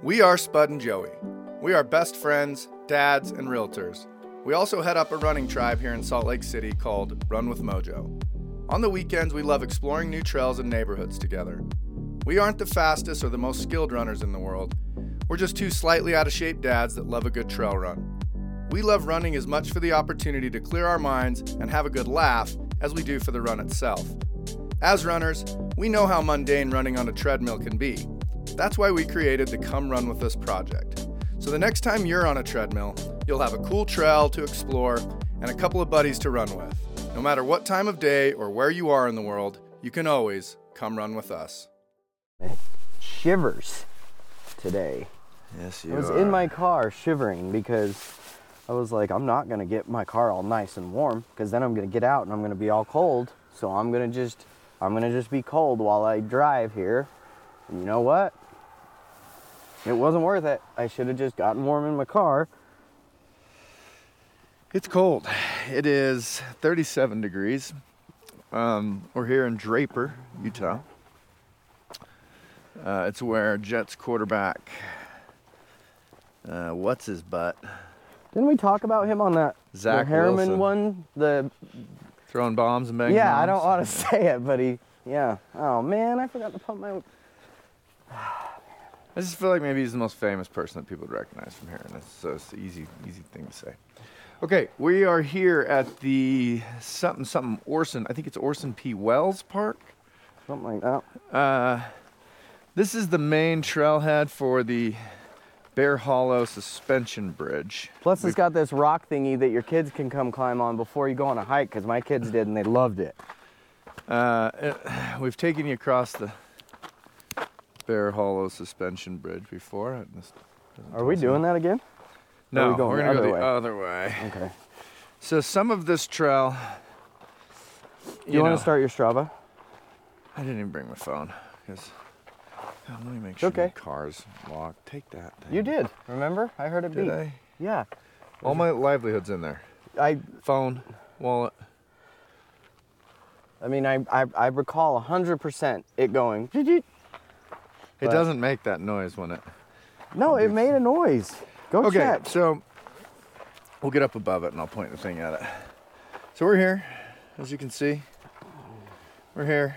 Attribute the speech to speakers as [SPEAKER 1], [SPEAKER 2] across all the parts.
[SPEAKER 1] We are Spud and Joey. We are best friends, dads, and realtors. We also head up a running tribe here in Salt Lake City called Run with Mojo. On the weekends, we love exploring new trails and neighborhoods together. We aren't the fastest or the most skilled runners in the world. We're just two slightly out of shape dads that love a good trail run. We love running as much for the opportunity to clear our minds and have a good laugh as we do for the run itself. As runners, we know how mundane running on a treadmill can be. That's why we created the Come Run With Us project. So the next time you're on a treadmill, you'll have a cool trail to explore and a couple of buddies to run with. No matter what time of day or where you are in the world, you can always come run with us.
[SPEAKER 2] Shivers today.
[SPEAKER 1] Yes, you
[SPEAKER 2] I was in my car shivering because I was like, I'm not gonna get my car all nice and warm because then I'm gonna get out and I'm gonna be all cold. So I'm gonna just, I'm gonna just be cold while I drive here. And you know what? It wasn't worth it. I should have just gotten warm in my car.
[SPEAKER 1] It's cold. It is 37 degrees. Um, we're here in Draper, Utah. Uh, it's where Jets quarterback, uh, what's his butt,
[SPEAKER 2] Didn't we talk about him on that
[SPEAKER 1] Zach
[SPEAKER 2] the Herriman
[SPEAKER 1] Wilson.
[SPEAKER 2] one? The
[SPEAKER 1] throwing bombs and banging
[SPEAKER 2] yeah, I don't want to say it, but he yeah. Oh man, I forgot to put my
[SPEAKER 1] I just feel like maybe he's the most famous person that people would recognize from here, and it's, so it's an easy, easy thing to say. Okay, we are here at the something something Orson. I think it's Orson P. Wells Park.
[SPEAKER 2] something like that.
[SPEAKER 1] Uh, this is the main trailhead for the Bear Hollow Suspension Bridge.
[SPEAKER 2] Plus,
[SPEAKER 1] We've-
[SPEAKER 2] it's got this rock thingy that your kids can come climb on before you go on a hike. Because my kids did, and they loved it.
[SPEAKER 1] Uh, it- we've taken you across the Bear Hollow Suspension Bridge before.
[SPEAKER 2] Are we doing that again?
[SPEAKER 1] No,
[SPEAKER 2] we going
[SPEAKER 1] we're gonna go the
[SPEAKER 2] way?
[SPEAKER 1] other way.
[SPEAKER 2] Okay.
[SPEAKER 1] So some of this trail.
[SPEAKER 2] Do you, want
[SPEAKER 1] know,
[SPEAKER 2] to start your Strava?
[SPEAKER 1] I didn't even bring my phone because. let me make sure
[SPEAKER 2] Okay.
[SPEAKER 1] the car's locked. Take that. Thing.
[SPEAKER 2] You did. Remember? I heard it
[SPEAKER 1] Did
[SPEAKER 2] beep.
[SPEAKER 1] I?
[SPEAKER 2] Yeah.
[SPEAKER 1] All my livelihood's in there.
[SPEAKER 2] I.
[SPEAKER 1] Phone, wallet.
[SPEAKER 2] I mean, I. I, I recall 100% it going.
[SPEAKER 1] It
[SPEAKER 2] But-
[SPEAKER 1] doesn't make that noise when it.
[SPEAKER 2] No, it made a noise. Go
[SPEAKER 1] Okay,
[SPEAKER 2] check.
[SPEAKER 1] so we'll get up above it and I'll point the thing at it. So we're here, as you can see. We're here.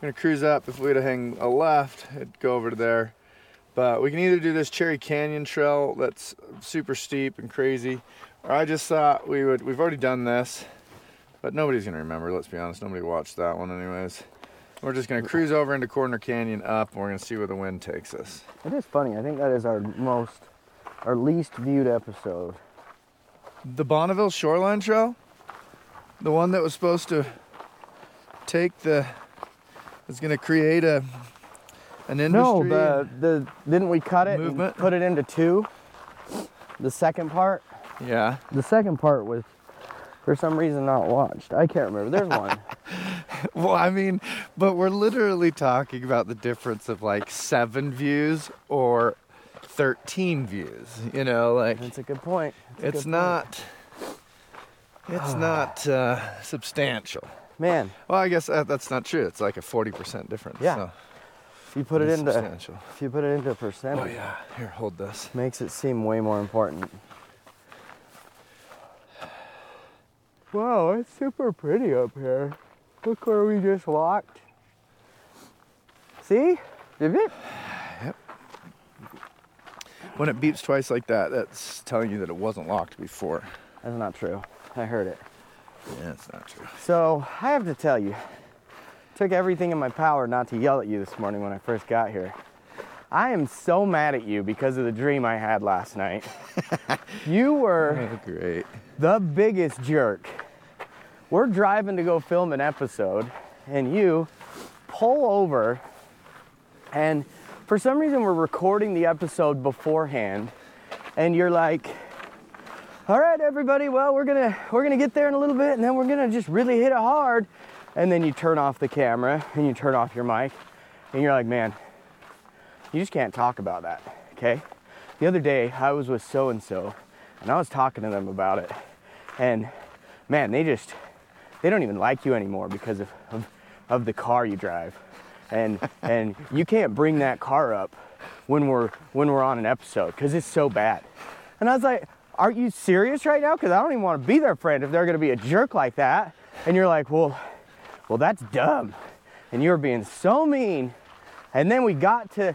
[SPEAKER 1] We're gonna cruise up. If we were to hang a left, it'd go over to there. But we can either do this Cherry Canyon trail that's super steep and crazy, or I just thought we would. We've already done this, but nobody's gonna remember. Let's be honest. Nobody watched that one, anyways. We're just gonna cruise over into Corner Canyon up, and we're gonna see where the wind takes us.
[SPEAKER 2] It is funny. I think that is our most, our least viewed episode.
[SPEAKER 1] The Bonneville Shoreline Trail, the one that was supposed to take the, was going to create a, an industry.
[SPEAKER 2] No, the the didn't we cut it
[SPEAKER 1] Movement?
[SPEAKER 2] and put it into two? The second part.
[SPEAKER 1] yeah.
[SPEAKER 2] The second part was, for some reason, not watched. I can't remember. There's one.
[SPEAKER 1] Well, I mean, but we're literally talking about the difference of like seven views or 13 views. You know, like
[SPEAKER 2] That's a good point. That's
[SPEAKER 1] it's
[SPEAKER 2] good point.
[SPEAKER 1] not, it's not uh, substantial.
[SPEAKER 2] Man,
[SPEAKER 1] Well, I guess that, that's not true. It's like a 40% difference.
[SPEAKER 2] Yeah.
[SPEAKER 1] So
[SPEAKER 2] if you put it into
[SPEAKER 1] substantial.
[SPEAKER 2] if you put it into a percentage,
[SPEAKER 1] Oh yeah. Here, hold this.
[SPEAKER 2] makes it seem way more important. Wow, it's super pretty up here. Look where we just walked. See? Did it?
[SPEAKER 1] When it beeps twice like that, that's telling you that it wasn't locked before.
[SPEAKER 2] That's not true. I heard it.
[SPEAKER 1] Yeah, it's not true.
[SPEAKER 2] So I have to tell you, took everything in my power not to yell at you this morning when I first got here. I am so mad at you because of the dream I had last night. you were
[SPEAKER 1] Oh, great.
[SPEAKER 2] the biggest jerk. We're driving to go film an episode, and you pull over, and for some reason, we're recording the episode beforehand, and you're like, all right, everybody, well, we're gonna we're gonna get there in a little bit, and then we're gonna just really hit it hard. And then you turn off the camera and you turn off your mic, and you're like, man, you just can't talk about that, okay? The other day, I was with so and so, and I was talking to them about it, and man, they just they don't even like you anymore because of, of, of the car you drive. and and you can't bring that car up when we're when we're on an episode because it's so bad. And I was like, are you serious right now? Because I don't even want to be their friend if they're gonna be a jerk like that. And you're like, well, well, that's dumb. And you were being so mean. And then we got to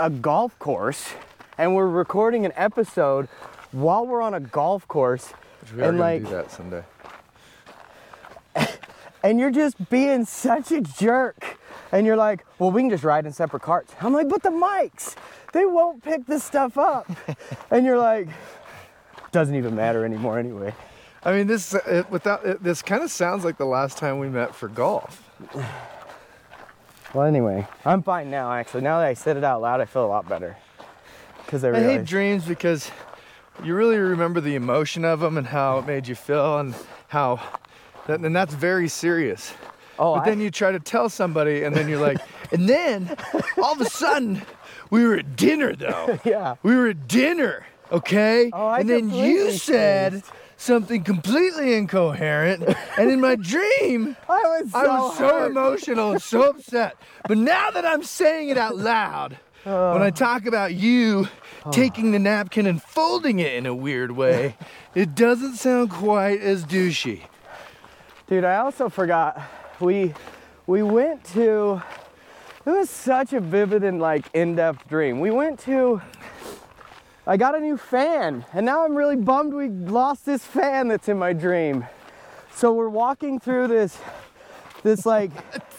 [SPEAKER 2] a golf course and we're recording an episode while we're on a golf course.
[SPEAKER 1] We are
[SPEAKER 2] and
[SPEAKER 1] gonna
[SPEAKER 2] like
[SPEAKER 1] do that someday.
[SPEAKER 2] And you're just being such a jerk. And you're like, well, we can just ride in separate carts. I'm like, but the mics, they won't pick this stuff up. and you're like, doesn't even matter anymore anyway.
[SPEAKER 1] I mean, this uh, without it, this kind of sounds like the last time we met for golf.
[SPEAKER 2] Well, anyway, I'm fine now, actually. Now that I said it out loud, I feel a lot better. Because I
[SPEAKER 1] I hate dreams because you really remember the emotion of them and how it made you feel and how, that, and that's very serious.
[SPEAKER 2] oh,
[SPEAKER 1] But
[SPEAKER 2] I,
[SPEAKER 1] then you try to tell somebody, and then you're like, and then all of a sudden, we were at dinner though.
[SPEAKER 2] yeah.
[SPEAKER 1] We were at dinner, okay?
[SPEAKER 2] Oh, I
[SPEAKER 1] and then you said something completely incoherent, and in my dream,
[SPEAKER 2] I was so,
[SPEAKER 1] I was so emotional and so upset. But now that I'm saying it out loud, when I talk about you taking the napkin and folding it in a weird way, it doesn't sound quite as douchey.
[SPEAKER 2] Dude, I also forgot we we went to it was such a vivid and like in-depth dream. We went to I got a new fan and now I'm really bummed we lost this fan that's in my dream. So we're walking through this this like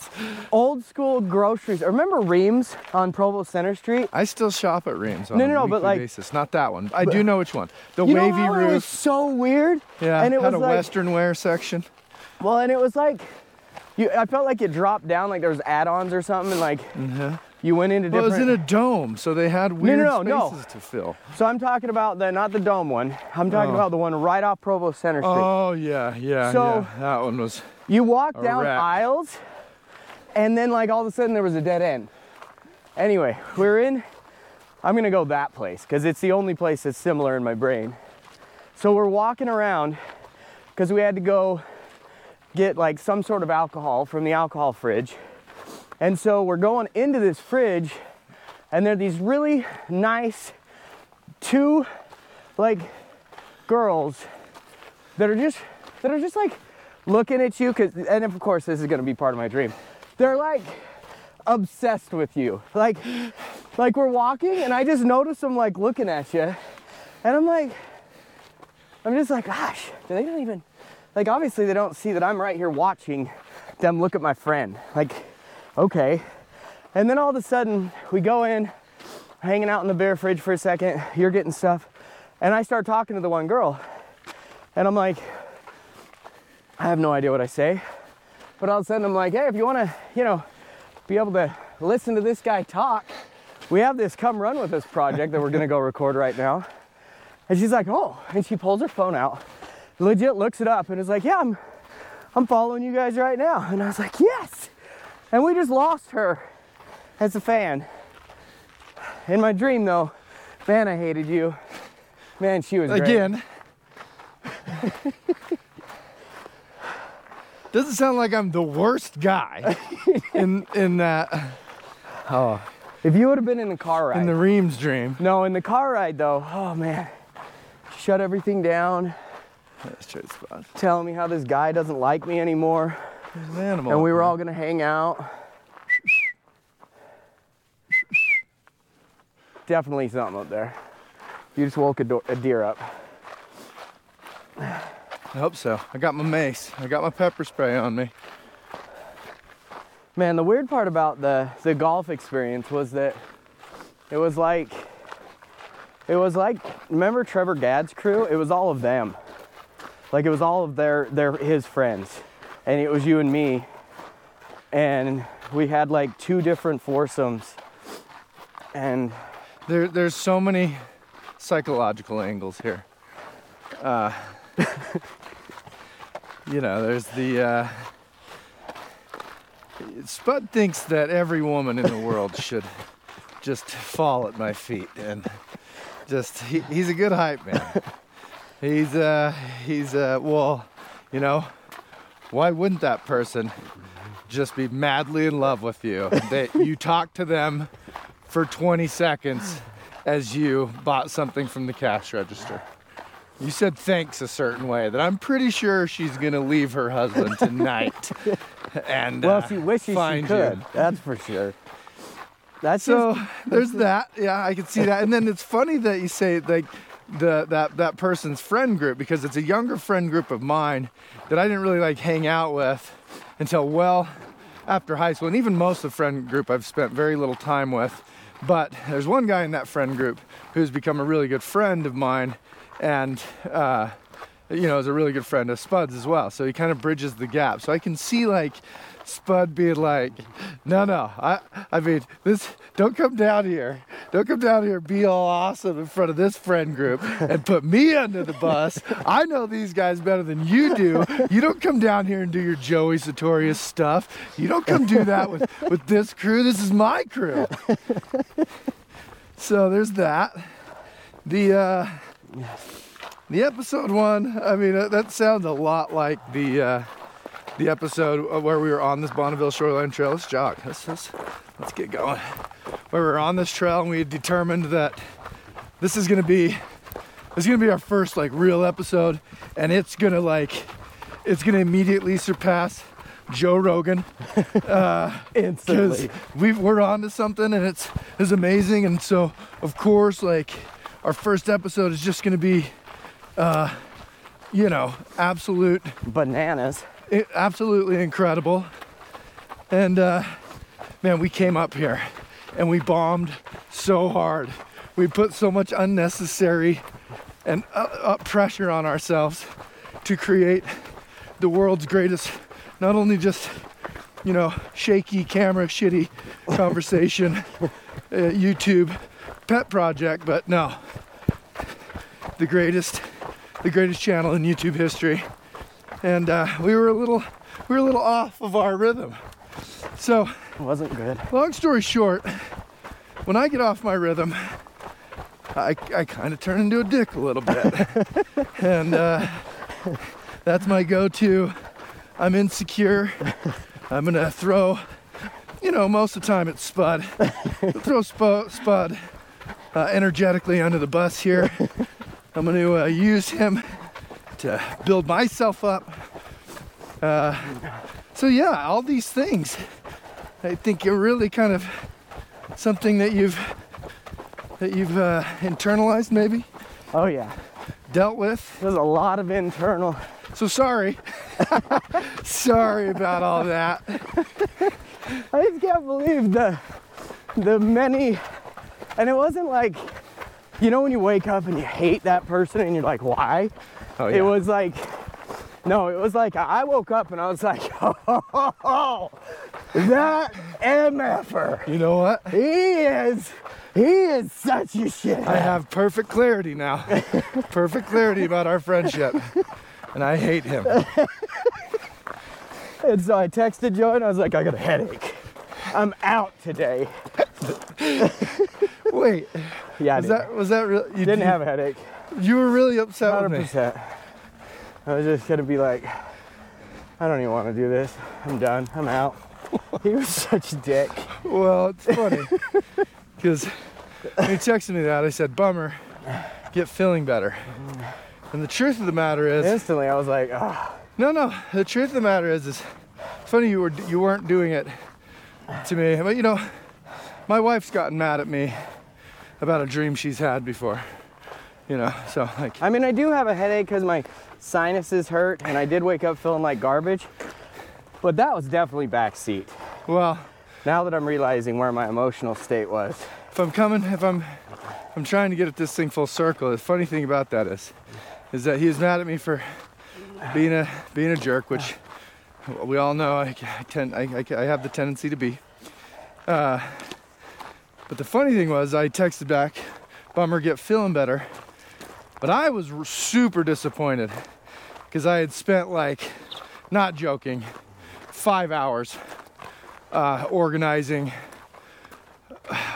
[SPEAKER 2] old school groceries. Remember Reams on Provo Center Street?
[SPEAKER 1] I still shop at Reams on
[SPEAKER 2] No, no, no, but like-
[SPEAKER 1] basis. Not that one. I do know which one. The
[SPEAKER 2] You know
[SPEAKER 1] wavy
[SPEAKER 2] how It was so weird.
[SPEAKER 1] Yeah,
[SPEAKER 2] and it
[SPEAKER 1] had
[SPEAKER 2] was
[SPEAKER 1] a
[SPEAKER 2] like,
[SPEAKER 1] western wear section.
[SPEAKER 2] Well, and it was like, you, I felt like it dropped down, like there was add-ons or something, and like you went into
[SPEAKER 1] Mm-hmm. Well, it was in a dome, so they had
[SPEAKER 2] no,
[SPEAKER 1] weird
[SPEAKER 2] no, no.
[SPEAKER 1] spaces to fill.
[SPEAKER 2] so I'm talking about the not the dome one. I'm talking
[SPEAKER 1] Oh.
[SPEAKER 2] about the one right off Provo Center Street.
[SPEAKER 1] Oh yeah, yeah,
[SPEAKER 2] So-
[SPEAKER 1] yeah. That one was.
[SPEAKER 2] you walk down
[SPEAKER 1] wreck.
[SPEAKER 2] aisles, and then like all of a sudden there was a dead end. Anyway, we're in. I'm gonna go that place because it's the only place that's similar in my brain. So we're walking around because we had to go get like some sort of alcohol from the alcohol fridge. And so we're going into this fridge, and there are these really nice two like girls that are just that are just like looking at you cuz and of course this is going to be part of my dream. They're like obsessed with you. Like like we're walking and I just notice them like looking at you. And I'm like I'm just like gosh, do they don't even like obviously they don't see that I'm right here watching them look at my friend. Like okay. And then all of a sudden we go in hanging out in the beer fridge for a second. You're getting stuff. And I start talking to the one girl. And I'm like, I have no idea what I say. But all of a sudden I'm like, hey, if you want to, you know, be able to listen to this guy talk, we have this come run with us project that we're going to go record right now. And she's like, oh, and she pulls her phone out, legit looks it up and is like, yeah, I'm, I'm following you guys right now. And I was like, yes. And we just lost her as a fan. In my dream though, man, I hated you. Man, she was great.
[SPEAKER 1] Again. Doesn't sound like I'm the worst guy in in that
[SPEAKER 2] Oh, if you would have been in the car ride.
[SPEAKER 1] in the Reams dream.
[SPEAKER 2] no, in the car ride though. Oh man, shut everything down,
[SPEAKER 1] Try the spot.
[SPEAKER 2] telling me how this guy doesn't like me anymore,
[SPEAKER 1] There's an animal.
[SPEAKER 2] and we were all gonna hang out. Definitely something up there. You just woke a, do- a deer up.
[SPEAKER 1] I hope so. I got my mace. I got my pepper spray on me.
[SPEAKER 2] Man, the weird part about the the golf experience was that it was like it was like remember Trevor Gadd's crew? It was all of them. Like it was all of their their his friends. And it was you and me. And we had like two different foursomes. And
[SPEAKER 1] There, there's so many psychological angles here. Uh, you know, there's the. Uh, Spud thinks that every woman in the world should just fall at my feet, and just he, he's a good hype man. He's uh he's uh well, you know, why wouldn't that person just be madly in love with you. That you talk to them for 20 seconds as you bought something from the cash register. You said thanks a certain way that I'm pretty sure she's gonna leave her husband tonight. and
[SPEAKER 2] Well,
[SPEAKER 1] uh,
[SPEAKER 2] she wishes she could.
[SPEAKER 1] you.
[SPEAKER 2] That's for sure. That's
[SPEAKER 1] So
[SPEAKER 2] just,
[SPEAKER 1] there's that. Yeah, I can see that. And then it's funny that you say like the that that person's friend group because it's a younger friend group of mine that I didn't really like hang out with until well after high school. And even most of the friend group I've spent very little time with. But there's one guy in that friend group who's become a really good friend of mine and uh you know, is a really good friend of Spud's as well. So he kind of bridges the gap. So I can see like Spud being like, no, no, I, I mean, this, don't come down here. Don't come down here, be all awesome in front of this friend group and put me under the bus. I know these guys better than you do. You don't come down here and do your Joey Sartorius stuff. You don't come do that with, with this crew. This is my crew. So there's that. The, uh, the episode one, I mean, uh, that sounds a lot like the uh, the episode where we were on this Bonneville Shoreline Trail. Let's jog. Let's, let's, let's get going. Where we were on this trail and we had determined that this is gonna be this is gonna be our first like real episode, and it's gonna like it's gonna immediately surpass Joe Rogan because
[SPEAKER 2] instantly.
[SPEAKER 1] we we're on to something and it's is amazing and so of course like our first episode is just gonna be uh you know absolute
[SPEAKER 2] Bananas.
[SPEAKER 1] Absolutely incredible. And uh man we came up here and we bombed so hard. We put so much unnecessary and uh, up pressure on ourselves to create the world's greatest not only just you know shaky camera shitty conversation uh, youtube pet project but no. The greatest the greatest channel in youtube history and uh, we were a little we were a little off of our rhythm. So it
[SPEAKER 2] Wasn't good.
[SPEAKER 1] long story short when i get off my rhythm i, I kind of turn into a dick a little bit. And uh, that's my go-to. I'm insecure. I'm gonna throw you know most of the time it's spud. Throw Spu- spud uh, energetically under the bus here. I'm gonna uh, use him to build myself up uh, so yeah all these things i think you're really kind of something that you've that you've uh, internalized maybe
[SPEAKER 2] Oh yeah.
[SPEAKER 1] dealt with
[SPEAKER 2] There's a lot of internal.
[SPEAKER 1] so sorry sorry about all that
[SPEAKER 2] I just can't believe the the many and it wasn't like you know when you wake up and you hate that person and you're like why?
[SPEAKER 1] Oh
[SPEAKER 2] It was like no, it was like I woke up and I was like, oh, that MFer.
[SPEAKER 1] you know what
[SPEAKER 2] He is he is such a shit.
[SPEAKER 1] i have perfect clarity now perfect clarity about our friendship and i hate him
[SPEAKER 2] And so I texted Joe and I was like, I got a headache. I'm out today.
[SPEAKER 1] wait
[SPEAKER 2] Yeah, I
[SPEAKER 1] was
[SPEAKER 2] did.
[SPEAKER 1] that was that real you
[SPEAKER 2] didn't have a headache.
[SPEAKER 1] You were really upset with
[SPEAKER 2] Hundred
[SPEAKER 1] me.
[SPEAKER 2] I was just gonna be like, I don't even want to do this. I'm done. I'm out. he was such a dick.
[SPEAKER 1] Well, it's funny because when he texted me that, I said, "Bummer, get feeling better." And the truth of the matter is,
[SPEAKER 2] Instantly, I was like, ah,
[SPEAKER 1] no, no. The truth of the matter is, is it's funny you were you weren't doing it to me, but you know, my wife's gotten mad at me about a dream she's had before. You know, so like,
[SPEAKER 2] I mean, I do have a headache because my sinuses hurt, and I did wake up feeling like garbage. But that was definitely backseat.
[SPEAKER 1] well,
[SPEAKER 2] Now that I'm realizing where my emotional state was,
[SPEAKER 1] if I'm coming, if I'm, I'm trying to get at this thing full circle. The funny thing about that is, is that he was mad at me for being a being a jerk, which we all know I, I tend I, I, I have the tendency to be. Uh, but the funny thing was, I texted back, "Bummer, get feeling better," but I was super disappointed because I had spent like, not joking, five hours uh, organizing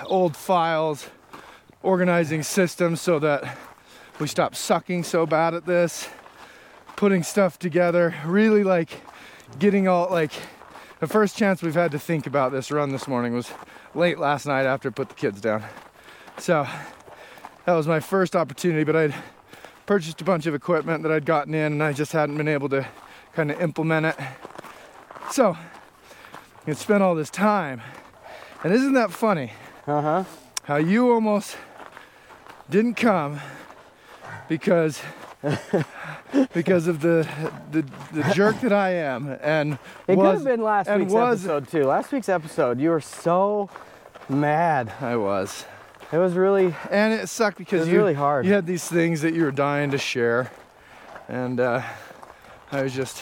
[SPEAKER 1] old files, organizing systems so that we stop sucking so bad at this, putting stuff together, really like getting all like the first chance we've had to think about this run this morning was late last night after I put the kids down. So that was my first opportunity, but I'd purchased a bunch of equipment that I'd gotten in and I just hadn't been able to kind of implement it. So it spent all this time. And isn't that funny?
[SPEAKER 2] Uh huh.
[SPEAKER 1] How you almost didn't come because because of the, the the jerk that I am and
[SPEAKER 2] It could have been last week's
[SPEAKER 1] was
[SPEAKER 2] episode too. Last week's episode, you were so mad.
[SPEAKER 1] I was.
[SPEAKER 2] It was really
[SPEAKER 1] And it sucked because it
[SPEAKER 2] was
[SPEAKER 1] you
[SPEAKER 2] really hard.
[SPEAKER 1] you had these things that you were dying to share, and uh, I was just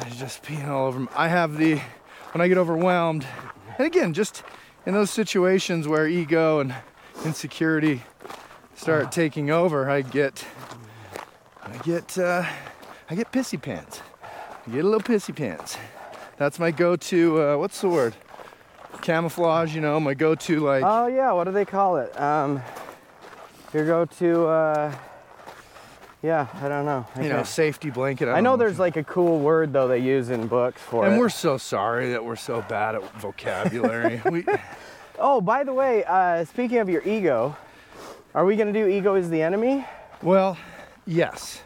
[SPEAKER 1] I was just peeing all over. 'em. I have the when I get overwhelmed, and again, just in those situations where ego and insecurity start taking over, I get I get uh, I get pissy pants. I get a little pissy pants. That's my go-to. Uh, what's the word? Camouflage. You know, my go-to like.
[SPEAKER 2] Oh yeah, what do they call it? Um, your go-to. Uh, yeah, I don't know. I
[SPEAKER 1] you know, safety blanket.
[SPEAKER 2] I
[SPEAKER 1] don't
[SPEAKER 2] know there's like a cool word though they use in books for
[SPEAKER 1] And
[SPEAKER 2] it.
[SPEAKER 1] we're so sorry that we're so bad at vocabulary. we,
[SPEAKER 2] Oh, by the way, uh, speaking of your ego, are we gonna do ego is the enemy,
[SPEAKER 1] well, yes.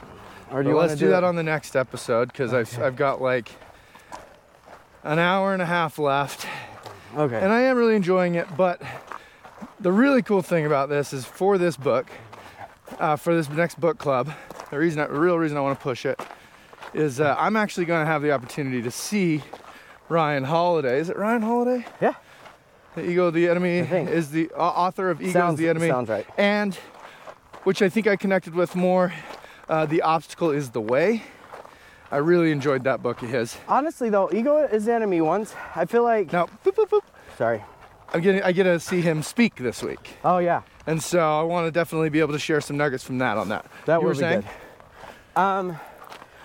[SPEAKER 2] or do
[SPEAKER 1] let's
[SPEAKER 2] to
[SPEAKER 1] do, that on the next episode because I've, I've got like an hour and a half left,
[SPEAKER 2] Okay.
[SPEAKER 1] and I am really enjoying it. But the really cool thing about this is for this book, uh, for this next book club, the reason, I, the real reason I want to push it is uh, I'm actually going to have the opportunity to see Ryan Holiday. Is it Ryan Holiday?
[SPEAKER 2] yeah.
[SPEAKER 1] The Ego of the Enemy is the uh, author of Ego
[SPEAKER 2] Sounds
[SPEAKER 1] is the Enemy.
[SPEAKER 2] sounds right.
[SPEAKER 1] And which I think I connected with more, uh, The Obstacle is the Way. I really enjoyed that book of his.
[SPEAKER 2] Honestly though, ego is the enemy. Once I feel like.
[SPEAKER 1] Now, boop, boop, boop,
[SPEAKER 2] Sorry.
[SPEAKER 1] I'm getting, I get to see him speak this week.
[SPEAKER 2] Oh yeah,
[SPEAKER 1] And so I want to definitely be able to share some nuggets from that on that.
[SPEAKER 2] that
[SPEAKER 1] you
[SPEAKER 2] would be
[SPEAKER 1] saying?
[SPEAKER 2] good. Um,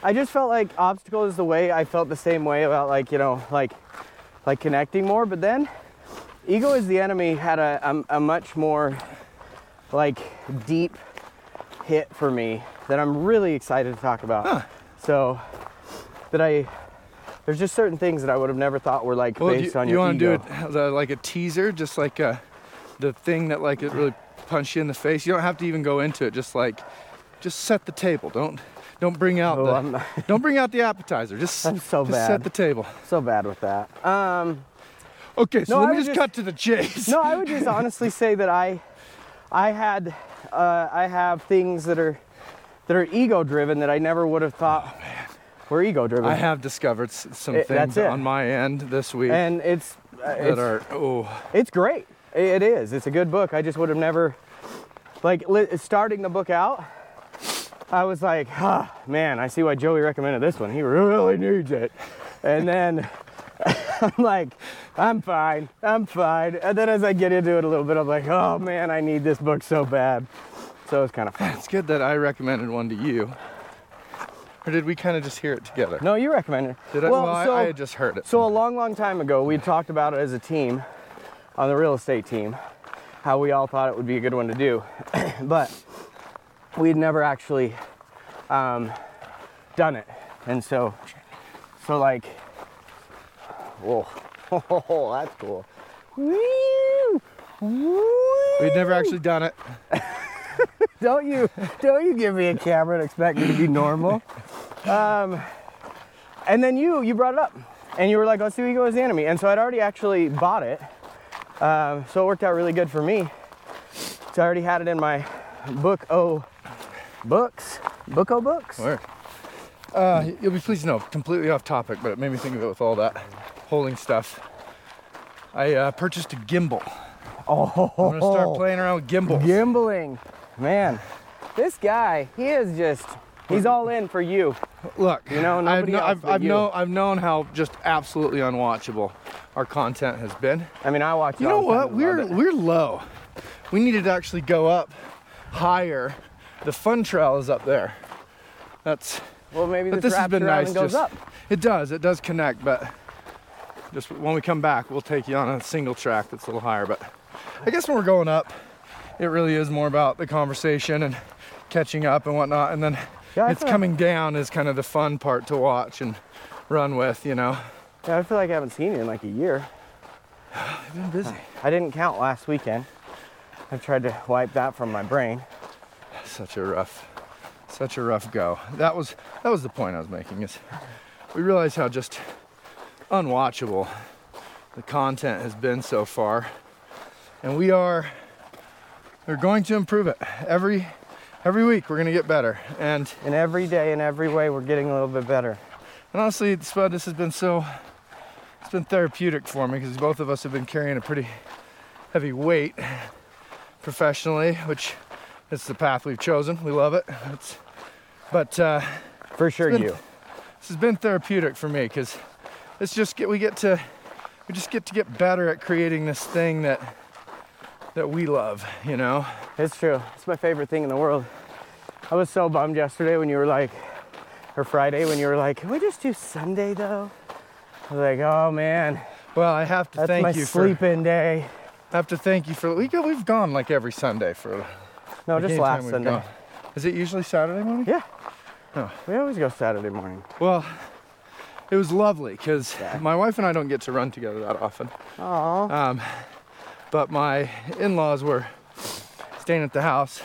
[SPEAKER 2] I just felt like obstacle is the way. I felt the same way about like you know like like connecting more, but then ego is the enemy had a a, a much more like deep hit for me that I'm really excited to talk about. So that I there's just certain things that I would have never thought were like
[SPEAKER 1] Well, do you,
[SPEAKER 2] based on
[SPEAKER 1] you
[SPEAKER 2] your
[SPEAKER 1] want to do it the, like a teaser, just like uh the thing that like it really punched you in the face. You don't have to even go into it. Just like, just set the table. Don't don't bring out
[SPEAKER 2] Oh,
[SPEAKER 1] the don't bring out the appetizer. Just
[SPEAKER 2] I'm so
[SPEAKER 1] just
[SPEAKER 2] bad.
[SPEAKER 1] set the table.
[SPEAKER 2] so bad with that. Um,
[SPEAKER 1] Okay, so
[SPEAKER 2] No,
[SPEAKER 1] let
[SPEAKER 2] I
[SPEAKER 1] me just,
[SPEAKER 2] just-
[SPEAKER 1] cut to the chase.
[SPEAKER 2] no, I would just honestly say that I, I had, uh, I have things that are, that are ego driven that I never would have thought were ego driven.
[SPEAKER 1] I have discovered some
[SPEAKER 2] It-
[SPEAKER 1] things on my end this week
[SPEAKER 2] and it's, uh,
[SPEAKER 1] that
[SPEAKER 2] it's,
[SPEAKER 1] are oh
[SPEAKER 2] it's great. It it is. It's a good book. I just would have never, like, li- starting the book out. I was like, ah, man, I see why Joey recommended this one. He really needs it. And then I'm like, I'm fine, I'm fine. And then as I get into it a little bit, I'm like, oh man, I need this book so bad. So it's kind of fun.
[SPEAKER 1] it's good that I recommended one to you. Or did we kind of just hear it together?
[SPEAKER 2] No, you recommended it.
[SPEAKER 1] Did I?
[SPEAKER 2] Well,
[SPEAKER 1] Well, I-
[SPEAKER 2] so,
[SPEAKER 1] I, had just heard it.
[SPEAKER 2] so a long, long time ago, we talked about it as a team, on the real estate team, how we all thought it would be a good one to do, but we'd never actually um, done it. And so, so like, whoa, that's cool.
[SPEAKER 1] We'd never actually done it.
[SPEAKER 2] Don't you don't you give me a camera and expect me to be normal. Um, and then you you brought it up, and you were like, "Let's do Ego as the Enemy," and so I'd already actually bought it, um, so it worked out really good for me. So I already had it in my book oh books book oh books.
[SPEAKER 1] Where? Uh, you'll be pleased to know, completely off topic, but it made me think of it with all that holding stuff. I uh, purchased a gimbal.
[SPEAKER 2] Oh,
[SPEAKER 1] I'm gonna start playing around with gimbals.
[SPEAKER 2] Gimbling, man. This guy, he is just. He's all in for you.
[SPEAKER 1] Look,
[SPEAKER 2] You know,
[SPEAKER 1] I've,
[SPEAKER 2] else
[SPEAKER 1] I've, I've,
[SPEAKER 2] you.
[SPEAKER 1] known, I've known how just absolutely unwatchable our content has been.
[SPEAKER 2] I mean, I watch.
[SPEAKER 1] You know
[SPEAKER 2] all the time
[SPEAKER 1] what? We're we're low. We needed to actually go up higher. The fun trail is up there. That's
[SPEAKER 2] well, maybe
[SPEAKER 1] but
[SPEAKER 2] this,
[SPEAKER 1] this has been nice.
[SPEAKER 2] goes
[SPEAKER 1] just,
[SPEAKER 2] up.
[SPEAKER 1] It does. It does connect, but just when we come back, we'll take you on a single track that's a little higher. But I guess when we're going up, it really is more about the conversation and catching up and whatnot. And then
[SPEAKER 2] Yeah,
[SPEAKER 1] it's coming down is kind of the fun part to watch and run with, you know.
[SPEAKER 2] Yeah, I feel like I haven't seen you in like a year.
[SPEAKER 1] I've been busy.
[SPEAKER 2] I didn't count last weekend. I've tried to wipe that from my brain.
[SPEAKER 1] Such a rough, such a rough go. That was that was the point I was making. Is we realize how just unwatchable the content has been so far, and we are we're going to improve it every every week. We're going to get better, and
[SPEAKER 2] And every day in every way, we're getting a little bit better.
[SPEAKER 1] And honestly, Spud, this has been so, it's been therapeutic for me because both of us have been carrying a pretty heavy weight professionally, which it's the path we've chosen. We love it. It's, but uh,
[SPEAKER 2] For sure,
[SPEAKER 1] been-
[SPEAKER 2] you.
[SPEAKER 1] this has been therapeutic for me because it's just get we get to we just get to get better at creating this thing that that we love, you know.
[SPEAKER 2] It's true. It's my favorite thing in the world. I was so bummed yesterday when you were like, or Friday when you were like, can we just do Sunday though? I was like, oh man,
[SPEAKER 1] Well, I have to
[SPEAKER 2] that's
[SPEAKER 1] thank
[SPEAKER 2] my
[SPEAKER 1] you for
[SPEAKER 2] sleep-in day.
[SPEAKER 1] I have to thank you for we go, we've gone like every Sunday for
[SPEAKER 2] No, just last Sunday.
[SPEAKER 1] gone. Is it usually Saturday morning?
[SPEAKER 2] Yeah.
[SPEAKER 1] Oh.
[SPEAKER 2] We always go Saturday morning.
[SPEAKER 1] Well, it was lovely because
[SPEAKER 2] Yeah.
[SPEAKER 1] my wife and I don't get to run together that often.
[SPEAKER 2] Oh,
[SPEAKER 1] Um, but my in-laws were staying at the house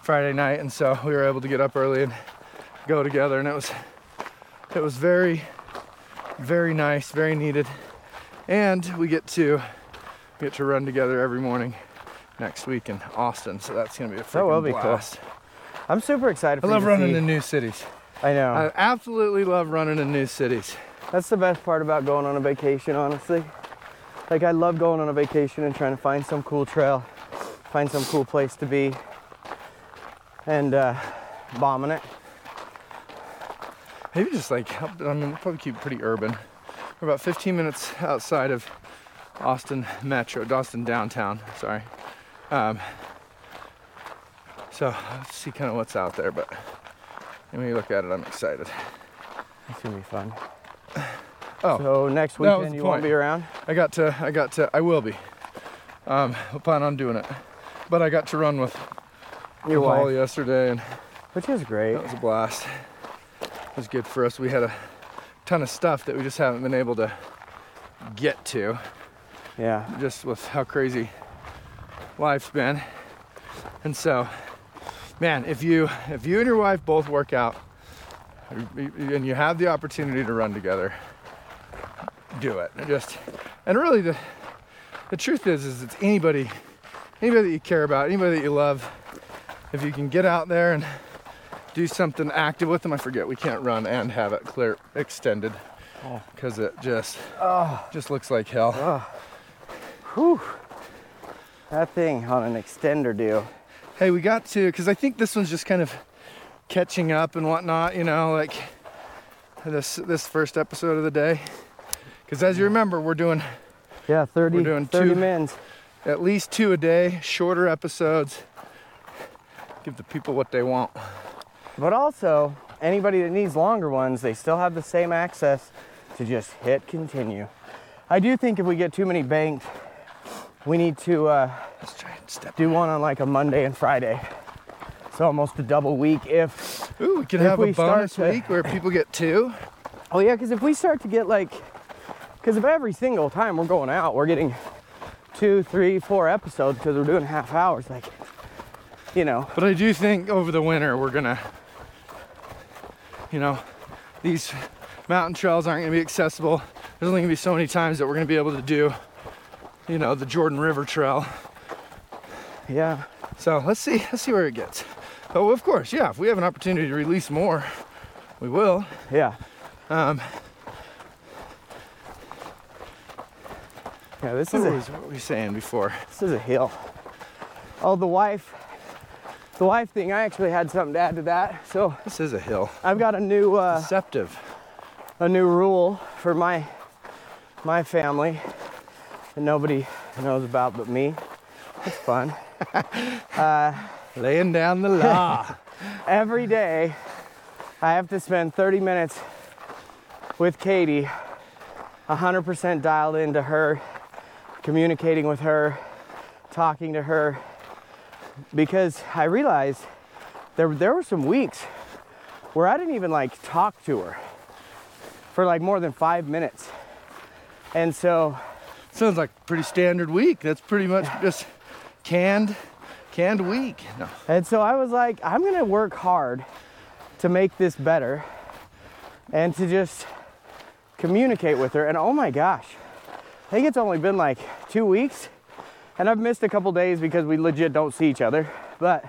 [SPEAKER 1] Friday night, and so we were able to get up early and go together, and it was it was very very nice, very needed, and we get to get to run together every morning next week in Austin, so that's gonna be a
[SPEAKER 2] That will be cool. I'm super excited
[SPEAKER 1] I
[SPEAKER 2] for
[SPEAKER 1] love running
[SPEAKER 2] see.
[SPEAKER 1] in new cities.
[SPEAKER 2] I know.
[SPEAKER 1] I absolutely love running in new cities.
[SPEAKER 2] That's the best part about going on a vacation, honestly. Like, I love going on a vacation and trying to find some cool trail, find some cool place to be, and uh, bombing it.
[SPEAKER 1] Maybe just like, I mean, we'll probably keep pretty urban. We're about 15 minutes outside of Austin Metro, Austin downtown, sorry. Um, so let's see kind of what's out there, but when you look at it, I'm excited.
[SPEAKER 2] It's gonna be fun.
[SPEAKER 1] Oh,
[SPEAKER 2] So next weekend you won't be around?
[SPEAKER 1] I got to, I got to, I will be. Um, I plan on doing it. But I got to run with
[SPEAKER 2] Your
[SPEAKER 1] with
[SPEAKER 2] wife,
[SPEAKER 1] yesterday, and
[SPEAKER 2] which is great.
[SPEAKER 1] that was a blast. It was good for us. We had a ton of stuff that we just haven't been able to get to.
[SPEAKER 2] Yeah.
[SPEAKER 1] just with how crazy life's been. And so, man, if you if you and your wife both work out and you have the opportunity to run together, do it. And Just and really the the truth is is it's anybody anybody that you care about, anybody that you love. If you can get out there and do something active with them, I forget we can't run and have it clear extended
[SPEAKER 2] Oh.
[SPEAKER 1] because it just
[SPEAKER 2] Oh,
[SPEAKER 1] just looks like hell. Ah.
[SPEAKER 2] whew. That thing on an extender deal.
[SPEAKER 1] hey, we got to, because I think this one's just kind of catching up and whatnot, you know, like this this first episode of the day. Because as you remember, we're doing
[SPEAKER 2] Yeah, 30,
[SPEAKER 1] We're doing
[SPEAKER 2] 30
[SPEAKER 1] two-
[SPEAKER 2] mins.
[SPEAKER 1] at least two a day, shorter episodes. Give the people what they want.
[SPEAKER 2] But also, anybody that needs longer ones, they still have the same access to just hit continue. I do think if we get too many banked, we need to uh,
[SPEAKER 1] Let's try and step.
[SPEAKER 2] do one on like a Monday and Friday. So almost a double week if,
[SPEAKER 1] Ooh, we could
[SPEAKER 2] If
[SPEAKER 1] have
[SPEAKER 2] we
[SPEAKER 1] a bonus
[SPEAKER 2] to-
[SPEAKER 1] week where people get two.
[SPEAKER 2] oh yeah, because if we start to get like, because if every single time we're going out, we're getting two, three, four episodes because we're doing half hours, like, you know,
[SPEAKER 1] But I do think over the winter we're gonna, you know, these mountain trails aren't gonna be accessible. There's only gonna be so many times that we're gonna be able to do, you know, the Jordan River Trail.
[SPEAKER 2] yeah.
[SPEAKER 1] So let's see, let's see where it gets. Oh, of course, yeah. If we have an opportunity to release more, we will.
[SPEAKER 2] Yeah.
[SPEAKER 1] Um,
[SPEAKER 2] Yeah, this is, a,
[SPEAKER 1] what were we saying before?
[SPEAKER 2] This is a hill. Oh, the wife. The wife thing, I actually had something to add to that. So
[SPEAKER 1] This is a hill.
[SPEAKER 2] I've got a new uh,
[SPEAKER 1] Deceptive.
[SPEAKER 2] a new rule for my my family that nobody knows about but me. It's fun.
[SPEAKER 1] Laying down the law.
[SPEAKER 2] Every day, I have to spend 30 minutes with Katie, 100% dialed into her, communicating with her, talking to her, because I realized there, there were some weeks where I didn't even like talk to her for like more than five minutes. And so,
[SPEAKER 1] Sounds like a pretty standard week. That's pretty much just canned, canned week. No.
[SPEAKER 2] and so I was like, I'm gonna work hard to make this better and to just communicate with her. And oh my gosh, think it's only been like two weeks, and I've missed a couple days because we legit don't see each other. But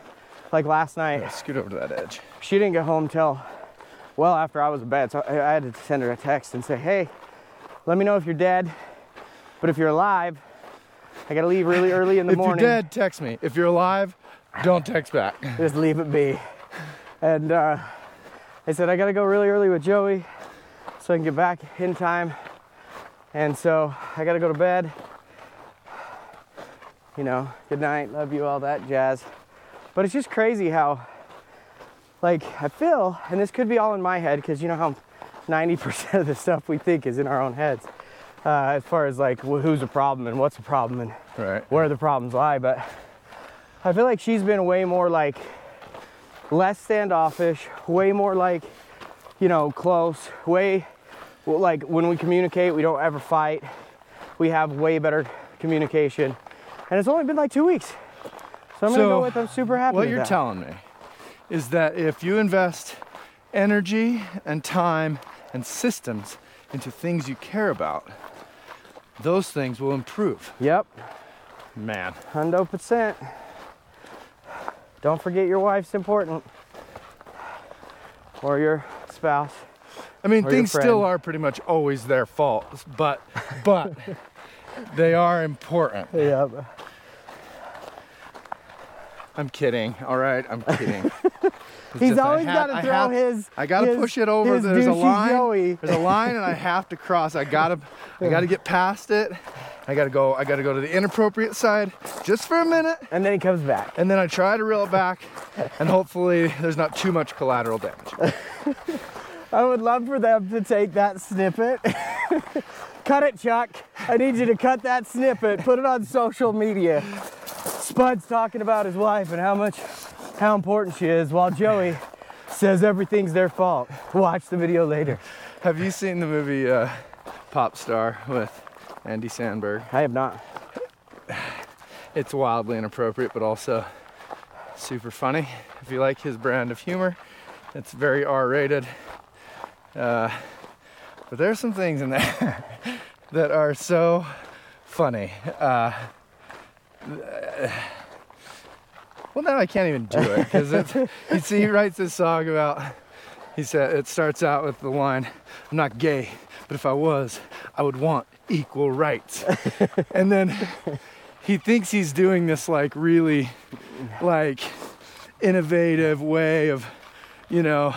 [SPEAKER 2] like last night,
[SPEAKER 1] Yeah, scoot over to that edge.
[SPEAKER 2] she didn't get home till well after I was in bed. So I had to send her a text and say, hey, let me know if you're dead. But if you're alive, I gotta leave really early in the
[SPEAKER 1] if
[SPEAKER 2] morning.
[SPEAKER 1] If you're dead, text me. If you're alive, don't text back.
[SPEAKER 2] Just leave it be. And uh, I said, I gotta go really early with Joey so I can get back in time. And so I gotta go to bed. You know, good night, love you, all that jazz. But it's just crazy how, like, I feel, and this could be all in my head, because you know how 90% of the stuff we think is in our own heads, uh, as far as like wh- who's a problem and what's a problem and
[SPEAKER 1] Right.
[SPEAKER 2] where the problems lie. But I feel like she's been way more like less standoffish, way more like, you know, close, way well, like when we communicate, we don't ever fight. We have way better communication. And it's only been like two weeks. So I'm gonna go with I'm super happy.
[SPEAKER 1] What you're
[SPEAKER 2] that.
[SPEAKER 1] telling me is that if you invest energy and time and systems into things you care about, those things will improve.
[SPEAKER 2] Yep,
[SPEAKER 1] Man.
[SPEAKER 2] 100%. Don't forget your wife's important. Or your spouse.
[SPEAKER 1] I mean, things still are pretty much always their fault, but but they are important.
[SPEAKER 2] Yeah.
[SPEAKER 1] I'm kidding. All right, I'm kidding.
[SPEAKER 2] He's always got to throw
[SPEAKER 1] have-
[SPEAKER 2] his.
[SPEAKER 1] I gotta push it over. There's a line.
[SPEAKER 2] Joey.
[SPEAKER 1] There's a line, and I have to cross. I gotta, I gotta get past it. I gotta go. I gotta go to the inappropriate side just for a minute,
[SPEAKER 2] And then he comes back.
[SPEAKER 1] and then I try to reel it back, and hopefully there's not too much collateral damage.
[SPEAKER 2] I would love for them to take that snippet. cut it, Chuck. I need you to cut that snippet. Put it on social media. Spud's talking about his wife and how much, how important she is, while Joey says everything's their fault. Watch the video later.
[SPEAKER 1] Have you seen the movie uh, Pop Star with Andy Samberg?
[SPEAKER 2] I have not.
[SPEAKER 1] It's wildly inappropriate, but also super funny. If you like his brand of humor, it's very R-rated. Uh, but there's some things in there that are so funny. Uh, well, now I can't even do it because you see, he writes this song about. He said it starts out with the line, "I'm not gay, but if I was, I would want equal rights." and then he thinks he's doing this like really like innovative way of you know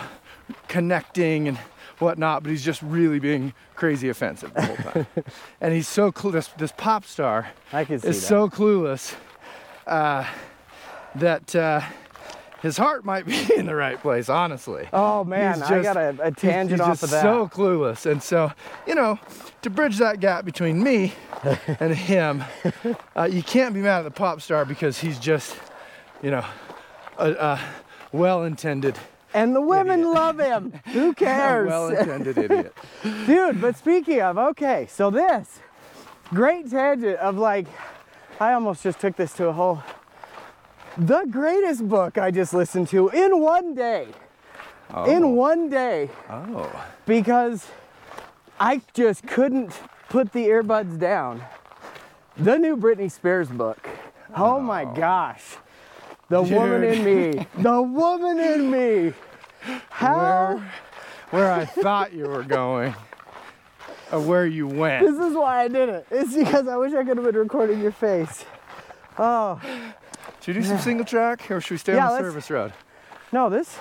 [SPEAKER 1] connecting and whatnot but he's just really being crazy offensive the whole time and he's so clueless. this, this pop star
[SPEAKER 2] I can see
[SPEAKER 1] is
[SPEAKER 2] that.
[SPEAKER 1] so clueless uh, that uh, his heart might be in the right place honestly
[SPEAKER 2] oh man,
[SPEAKER 1] He's
[SPEAKER 2] I got a, a tangent off
[SPEAKER 1] just
[SPEAKER 2] of that.
[SPEAKER 1] so clueless and so you know to bridge that gap between me and him uh, you can't be mad at the pop star because he's just you know a, a well-intended
[SPEAKER 2] and the women love him. Who cares?
[SPEAKER 1] well-intended idiot
[SPEAKER 2] Dude, but speaking of, okay, so this great tangent of like, I almost just took this to a whole. The greatest book I just listened to in one day. In oh. one day,
[SPEAKER 1] oh
[SPEAKER 2] because I just couldn't put the earbuds down. The new Britney Spears book. Oh, my gosh. The woman in me. The woman in me. How?
[SPEAKER 1] where where i thought you were going or where you went
[SPEAKER 2] This is why I did it. It's because I wish I could have been recording your face. Oh,
[SPEAKER 1] should we do some single track or should we stay
[SPEAKER 2] Yeah,
[SPEAKER 1] on the service road
[SPEAKER 2] no, this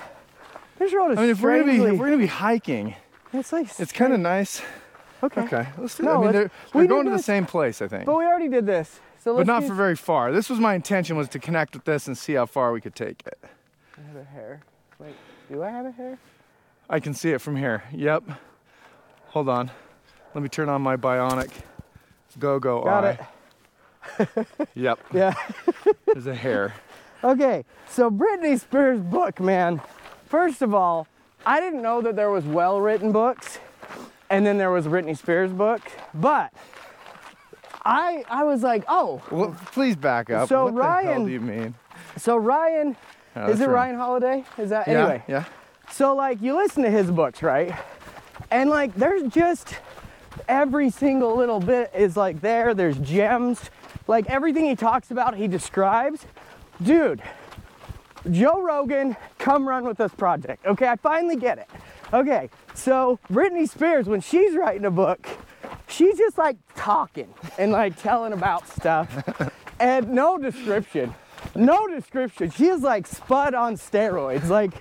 [SPEAKER 2] this road is
[SPEAKER 1] i mean if we're gonna be if we're gonna be hiking
[SPEAKER 2] it's like
[SPEAKER 1] it's kind of nice
[SPEAKER 2] okay.
[SPEAKER 1] okay let's do
[SPEAKER 2] No,
[SPEAKER 1] i mean they're,
[SPEAKER 2] we
[SPEAKER 1] we're going to the
[SPEAKER 2] this.
[SPEAKER 1] same place i think
[SPEAKER 2] But we already did this. So
[SPEAKER 1] but not for very far. This was my intention was to connect with this and see how far we could take it.
[SPEAKER 2] I have a hair. Wait, do I have a hair?
[SPEAKER 1] I can see it from here. Yep. Hold on. Let me turn on my bionic go-go
[SPEAKER 2] Got
[SPEAKER 1] eye.
[SPEAKER 2] it.
[SPEAKER 1] Yep.
[SPEAKER 2] Yeah.
[SPEAKER 1] There's a hair.
[SPEAKER 2] Okay, so Britney Spears' book, man. First of all, I didn't know that there was well-written books, and then there was Britney Spears' book. But I I was like, oh,
[SPEAKER 1] Well, please back up.
[SPEAKER 2] So
[SPEAKER 1] what the hell
[SPEAKER 2] Ryan-
[SPEAKER 1] do you mean?
[SPEAKER 2] so Ryan,
[SPEAKER 1] Oh,
[SPEAKER 2] is it
[SPEAKER 1] right.
[SPEAKER 2] Ryan Holiday? Is that
[SPEAKER 1] Yeah,
[SPEAKER 2] anyway?
[SPEAKER 1] Yeah.
[SPEAKER 2] So like you listen to his books, right? And like there's just every single little bit is like there. There's gems. Like everything he talks about, he describes. Dude, Joe Rogan, come run with this project. Okay, I finally get it. Okay, so Britney Spears, when she's writing a book, she's just like talking and like telling about stuff and no description. No description. She is like spud on steroids. Like,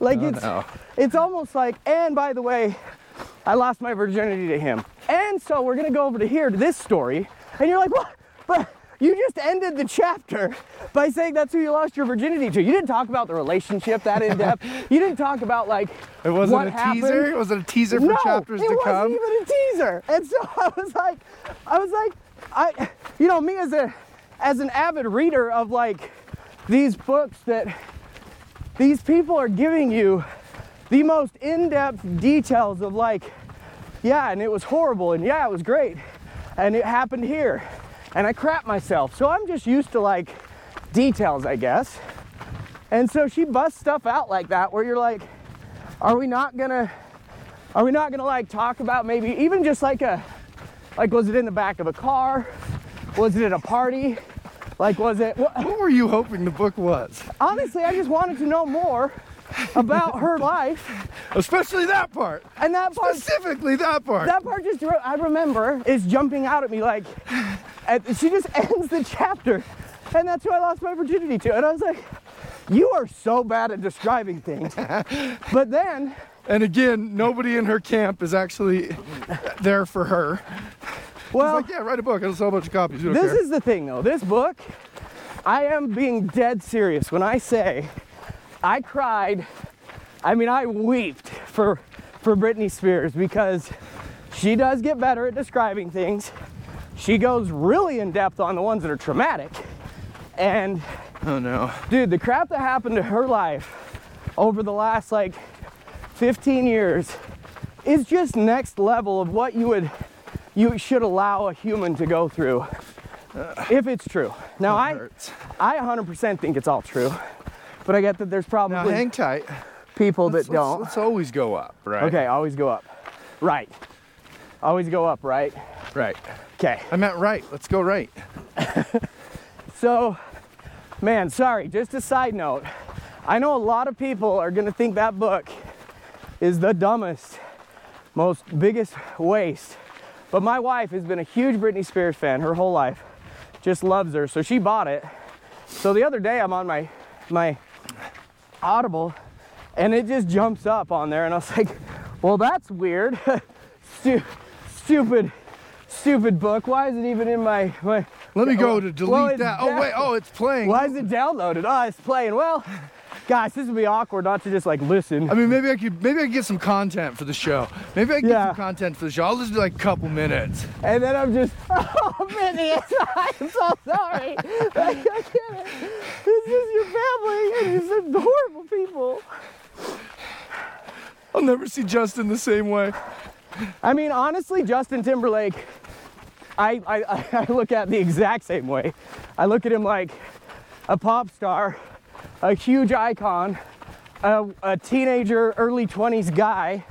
[SPEAKER 2] like
[SPEAKER 1] Oh,
[SPEAKER 2] it's
[SPEAKER 1] no.
[SPEAKER 2] it's almost like, and by the way, I lost my virginity to him. And so we're gonna go over to here to this story, and you're like, what? But you just ended the chapter by saying that's who you lost your virginity to. You didn't talk about the relationship that in depth. You didn't talk about like
[SPEAKER 1] It wasn't
[SPEAKER 2] what
[SPEAKER 1] a
[SPEAKER 2] happened.
[SPEAKER 1] teaser. It Was it a teaser for
[SPEAKER 2] no,
[SPEAKER 1] chapters to come.
[SPEAKER 2] it wasn't even a teaser. And so I was like, I was like, I, you know, me as a, as an avid reader of like these books that these people are giving you the most in-depth details of like, yeah, and it was horrible, and yeah, it was great, and it happened here, and I crap myself. So I'm just used to like details, I guess. And so she busts stuff out like that where you're like, are we not gonna are we not gonna like talk about maybe even just like a like was it in the back of a car? Was it at a party? Like was it what,
[SPEAKER 1] What were you hoping the book was?
[SPEAKER 2] honestly I just wanted to know more about her life
[SPEAKER 1] Especially that part.
[SPEAKER 2] and that part
[SPEAKER 1] Specifically that part.
[SPEAKER 2] that part just I remember is jumping out at me like and she just ends the chapter and that's who I lost my virginity to and I was like you are so bad at describing things but then
[SPEAKER 1] and again, nobody in her camp is actually there for her.
[SPEAKER 2] well
[SPEAKER 1] like, yeah, write a book. I'll sell a bunch of copies.
[SPEAKER 2] This
[SPEAKER 1] care.
[SPEAKER 2] is the thing though. This book, I am being dead serious when I say I cried. I mean, I wept for for Britney Spears because she does get better at describing things. She goes really in depth on the ones that are traumatic. And
[SPEAKER 1] oh no.
[SPEAKER 2] dude, the crap that happened to her life over the last like 15 years is just next level of what you would you should allow a human to go through uh, if it's true. Now I
[SPEAKER 1] hurts.
[SPEAKER 2] I 100% think it's all true. But I get that there's
[SPEAKER 1] Now
[SPEAKER 2] probably
[SPEAKER 1] hang tight.
[SPEAKER 2] people that
[SPEAKER 1] Let's, let's-
[SPEAKER 2] don't.
[SPEAKER 1] let's always go up, right?
[SPEAKER 2] Okay, always go up. Right. Always go up, right?
[SPEAKER 1] Right.
[SPEAKER 2] Okay.
[SPEAKER 1] I meant right. Let's go right.
[SPEAKER 2] So, man, sorry, just a side note. I know a lot of people are gonna think that book is the dumbest, most biggest waste. But my wife has been a huge Britney Spears fan her whole life. Just loves her, so she bought it. So the other day I'm on my my Audible and it just jumps up on there and I was like, well that's weird. Stu- stupid stupid book. Why is it even in my, my
[SPEAKER 1] Let me go to delete
[SPEAKER 2] well,
[SPEAKER 1] that. Oh wait. Oh, it's playing.
[SPEAKER 2] why is it downloaded? Oh, it's playing. Well, guys, this would be awkward not to just like listen.
[SPEAKER 1] I mean, maybe I could maybe I could get some content for the show. Maybe I could get some content for the show. I'll just do like a couple minutes.
[SPEAKER 2] And then I'm just, oh, Britney, I'm so sorry. I it. This is your family, and you're some horrible people.
[SPEAKER 1] I'll never see Justin the same way.
[SPEAKER 2] I mean, honestly, Justin Timberlake, I, I, I- look at the exact same way. I look at him like a pop star, a huge icon, a, a teenager, early 20s guy,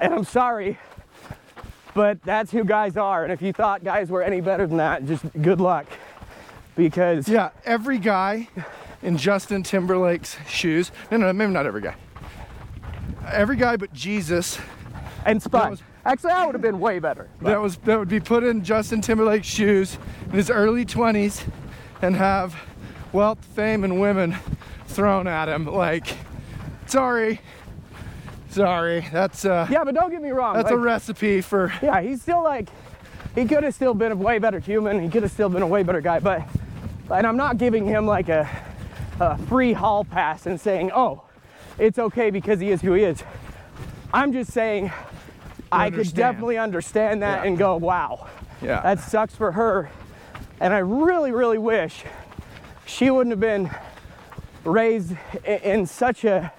[SPEAKER 2] and I'm sorry, but that's who guys are. And if you thought guys were any better than that, just good luck. Because
[SPEAKER 1] Yeah, every guy in Justin Timberlake's shoes. No, no, maybe not every guy. Every guy but Jesus
[SPEAKER 2] and Spud. Actually, I would have been way better. but-
[SPEAKER 1] that was that would be put in Justin Timberlake's shoes in his early 20s and have wealth, fame, and women thrown at him. Like, sorry, sorry. That's uh,
[SPEAKER 2] yeah, but don't get me wrong.
[SPEAKER 1] that's a recipe for.
[SPEAKER 2] Yeah, he's still like, he could have still been a way better human. He could have still been a way better guy. But, and I'm not giving him like a, a free hall pass and saying, oh, it's okay because he is who he is. I'm just saying, I could definitely understand that
[SPEAKER 1] Yeah.
[SPEAKER 2] and go, wow,
[SPEAKER 1] Yeah.
[SPEAKER 2] that sucks for her. And I really, really wish she wouldn't have been raised in such a,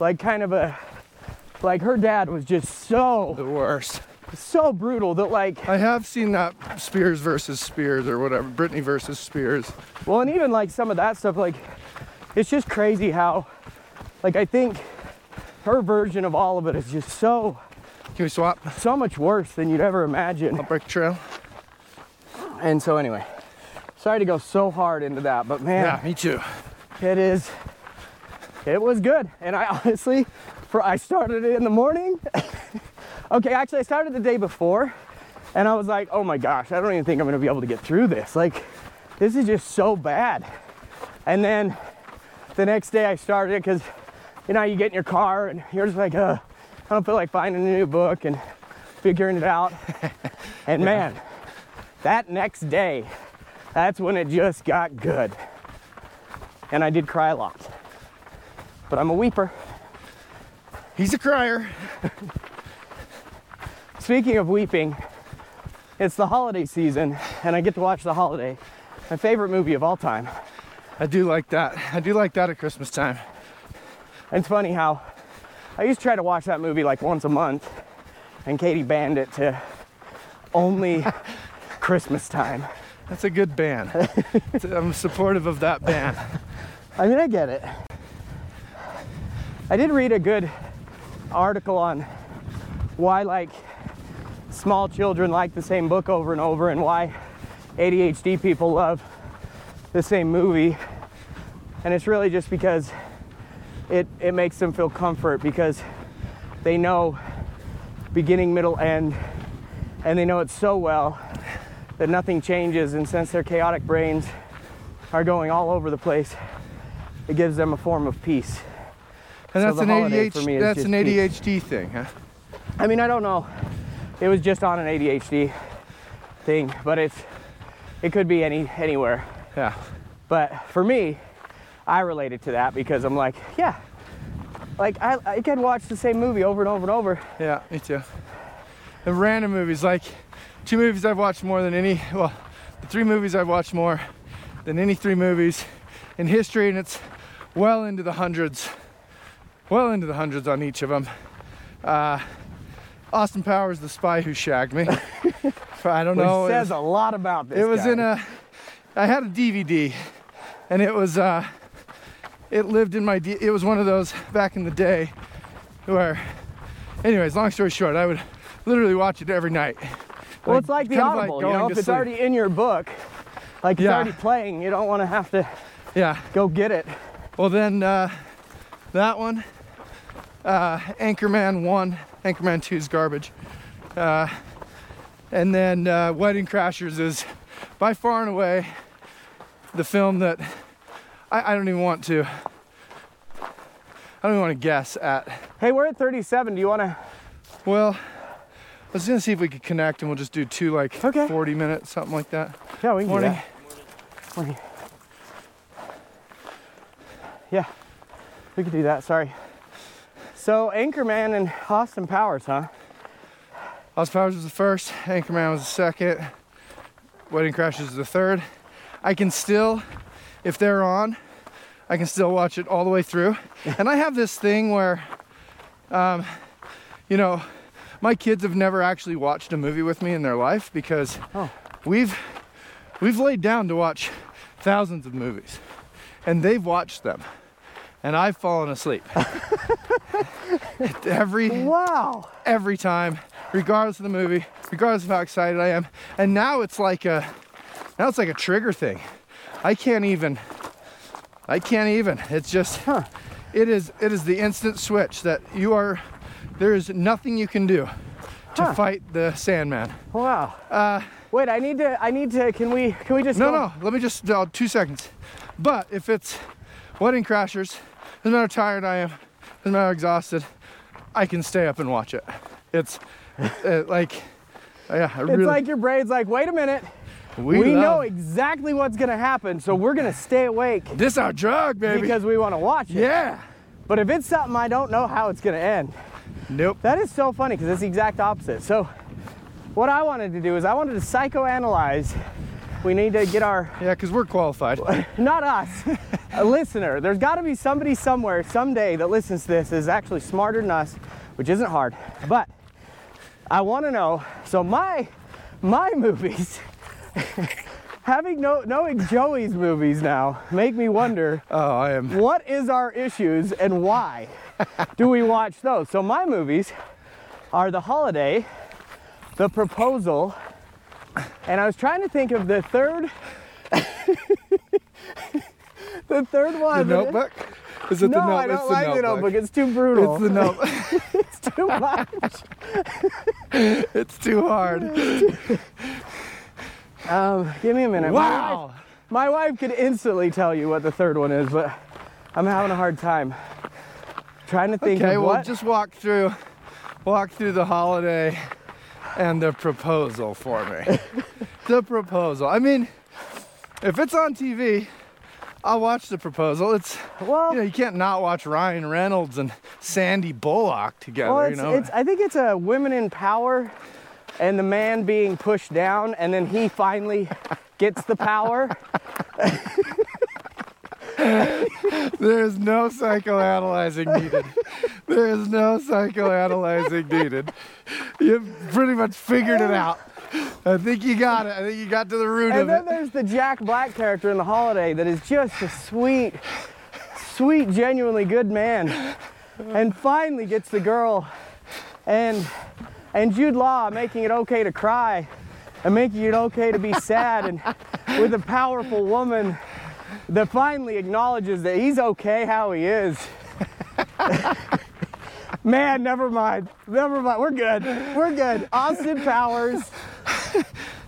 [SPEAKER 2] like, kind of a, like her dad was just so
[SPEAKER 1] the worst.
[SPEAKER 2] so brutal that like
[SPEAKER 1] I have seen that Spears versus Spears or whatever, Britney versus Spears.
[SPEAKER 2] well and even like some of that stuff like it's just crazy how like I think her version of all of it is just so
[SPEAKER 1] Can we swap?
[SPEAKER 2] so much worse than you'd ever imagine.
[SPEAKER 1] I'll break trail.
[SPEAKER 2] And so anyway, sorry to go so hard into that, but man,
[SPEAKER 1] Yeah, me too.
[SPEAKER 2] it is it was good. And I honestly for I started it in the morning. okay, actually I started the day before and I was like, "Oh my gosh, I don't even think I'm going to be able to get through this. Like this is just so bad." And then the next day I started cuz you know, you get in your car and you're just like, "Uh, I don't feel like finding a new book and figuring it out." and man, that next day, that's when it just got good. And I did cry a lot. But I'm a weeper.
[SPEAKER 1] He's a crier.
[SPEAKER 2] Speaking of weeping, it's the holiday season and I get to watch The Holiday, my favorite movie of all time.
[SPEAKER 1] I do like that. I do like that at Christmas time.
[SPEAKER 2] It's funny how I used to try to watch that movie like once a month and Katie banned it to only Christmas time.
[SPEAKER 1] That's a good ban. I'm supportive of that ban.
[SPEAKER 2] I mean, I get it. I did read a good article on why, like, small children like the same book over and over and why ADHD people love the same movie. And it's really just because it, it makes them feel comfort because they know beginning, middle, end, and they know it so well that nothing changes. And since their chaotic brains are going all over the place, it gives them a form of peace.
[SPEAKER 1] And
[SPEAKER 2] So
[SPEAKER 1] that's an ADHD. That's an
[SPEAKER 2] peace.
[SPEAKER 1] ADHD thing, huh?
[SPEAKER 2] I mean, I don't know. It was just on an ADHD thing, but it's it could be any anywhere.
[SPEAKER 1] Yeah.
[SPEAKER 2] But for me, I related to that because I'm like, yeah, like I, I can watch the same movie over and over and over.
[SPEAKER 1] Yeah, me too. The random movies, like two movies I've watched more than any, well, the three movies I've watched more than any three movies in history, and it's well into the hundreds, well into the hundreds on each of them. Uh, Austin Powers, The Spy Who Shagged Me. I don't know. it
[SPEAKER 2] says a lot about this.
[SPEAKER 1] it was
[SPEAKER 2] guy.
[SPEAKER 1] in a i had a dvd and it was uh it lived in my D, it was one of those back in the day where anyways long story short i would literally watch it every night
[SPEAKER 2] Well, it's like the Audible. you know, if it's
[SPEAKER 1] sleep.
[SPEAKER 2] already in your book, like it's
[SPEAKER 1] Yeah.
[SPEAKER 2] already playing, you don't want to have to
[SPEAKER 1] yeah
[SPEAKER 2] go get it.
[SPEAKER 1] well then uh that one uh anchorman 1 anchorman 2 is garbage uh and then uh wedding crashers is by far and away the film that I, I don't even want to I don't even want to guess at.
[SPEAKER 2] Hey, we're at 37. Do you want to?
[SPEAKER 1] Well, I was gonna see if we could connect and we'll just do two like
[SPEAKER 2] Okay.
[SPEAKER 1] 40 minutes, something like that.
[SPEAKER 2] Yeah, we can
[SPEAKER 1] Morning.
[SPEAKER 2] do that. Morning. Yeah, we could do that. Sorry. So Anchorman and Austin Powers, huh?
[SPEAKER 1] Austin Powers was the first, Anchorman was the second, Wedding Crashers was the third. I can still, if they're on, I can still watch it all the way through. and I have this thing where, um, you know, my kids have never actually watched a movie with me in their life because
[SPEAKER 2] Oh.
[SPEAKER 1] we've we've laid down to watch thousands of movies, and they've watched them, and I've fallen asleep. Every
[SPEAKER 2] Wow.
[SPEAKER 1] every time, regardless of the movie, regardless of how excited I am. And now it's like a now it's like a trigger thing. I can't even I can't even. It's just
[SPEAKER 2] Huh.
[SPEAKER 1] it is it is the instant switch that you are there is nothing you can do to
[SPEAKER 2] Huh.
[SPEAKER 1] fight the Sandman.
[SPEAKER 2] Wow.
[SPEAKER 1] Uh
[SPEAKER 2] Wait, I need to. I need to. Can we? Can we just?
[SPEAKER 1] no
[SPEAKER 2] go-
[SPEAKER 1] no, let me just uh, 2 seconds. But if it's Wedding Crashers, doesn't matter how tired I am, doesn't matter how exhausted, I can stay up and watch it. It's uh, like yeah, I
[SPEAKER 2] It's
[SPEAKER 1] really
[SPEAKER 2] like your brain's like, wait a minute.
[SPEAKER 1] We,
[SPEAKER 2] We, know exactly what's gonna happen, so we're gonna stay awake
[SPEAKER 1] this our drug, baby.
[SPEAKER 2] because we want to watch it.
[SPEAKER 1] yeah.
[SPEAKER 2] But if it's something I don't know how it's gonna end,
[SPEAKER 1] Nope.
[SPEAKER 2] that is so funny because it's the exact opposite. So, what I wanted to do is I wanted to psychoanalyze. We need to get our
[SPEAKER 1] Yeah, because we're qualified.
[SPEAKER 2] not us, a listener. There's got to be somebody somewhere someday that listens to this is actually smarter than us, which isn't hard. But I want to know. So my my movies, having no knowing Joey's movies now, make me wonder
[SPEAKER 1] Oh, I am.
[SPEAKER 2] what is our issues and why do we watch those? So my movies are The Holiday, The Proposal, and I was trying to think of the third. the third one. The.
[SPEAKER 1] Notebook. Is it
[SPEAKER 2] no,
[SPEAKER 1] the note?
[SPEAKER 2] I don't
[SPEAKER 1] it's
[SPEAKER 2] like the
[SPEAKER 1] notebook.
[SPEAKER 2] notebook. It's too brutal.
[SPEAKER 1] It's the note.
[SPEAKER 2] It's too much.
[SPEAKER 1] it's too hard.
[SPEAKER 2] Um, give me a minute. My wife-
[SPEAKER 1] Wow.
[SPEAKER 2] My wife could instantly tell you what the third one is, but I'm having a hard time trying to think
[SPEAKER 1] Okay,
[SPEAKER 2] of
[SPEAKER 1] well,
[SPEAKER 2] what.
[SPEAKER 1] just walk through, walk through the holiday and the proposal for me. the proposal. I mean, if it's on TV, I'll watch the proposal. It's
[SPEAKER 2] well,
[SPEAKER 1] you know you can't not watch Ryan Reynolds and Sandy Bullock together.
[SPEAKER 2] well,
[SPEAKER 1] you know,
[SPEAKER 2] it's, I think it's a women in power and the man being pushed down, and then he finally gets the power.
[SPEAKER 1] there is no psychoanalyzing needed. There is no psychoanalyzing needed. You've pretty much figured it out. I think you got it. I think you got to the root
[SPEAKER 2] And
[SPEAKER 1] of it.
[SPEAKER 2] And then there's the Jack Black character in The Holiday that is just a sweet, sweet, genuinely good man. And finally gets the girl. And and Jude Law making it okay to cry and making it okay to be sad and with a powerful woman that finally acknowledges that he's okay how he is. Man, never mind. Never mind. We're good. We're good. Austin Powers,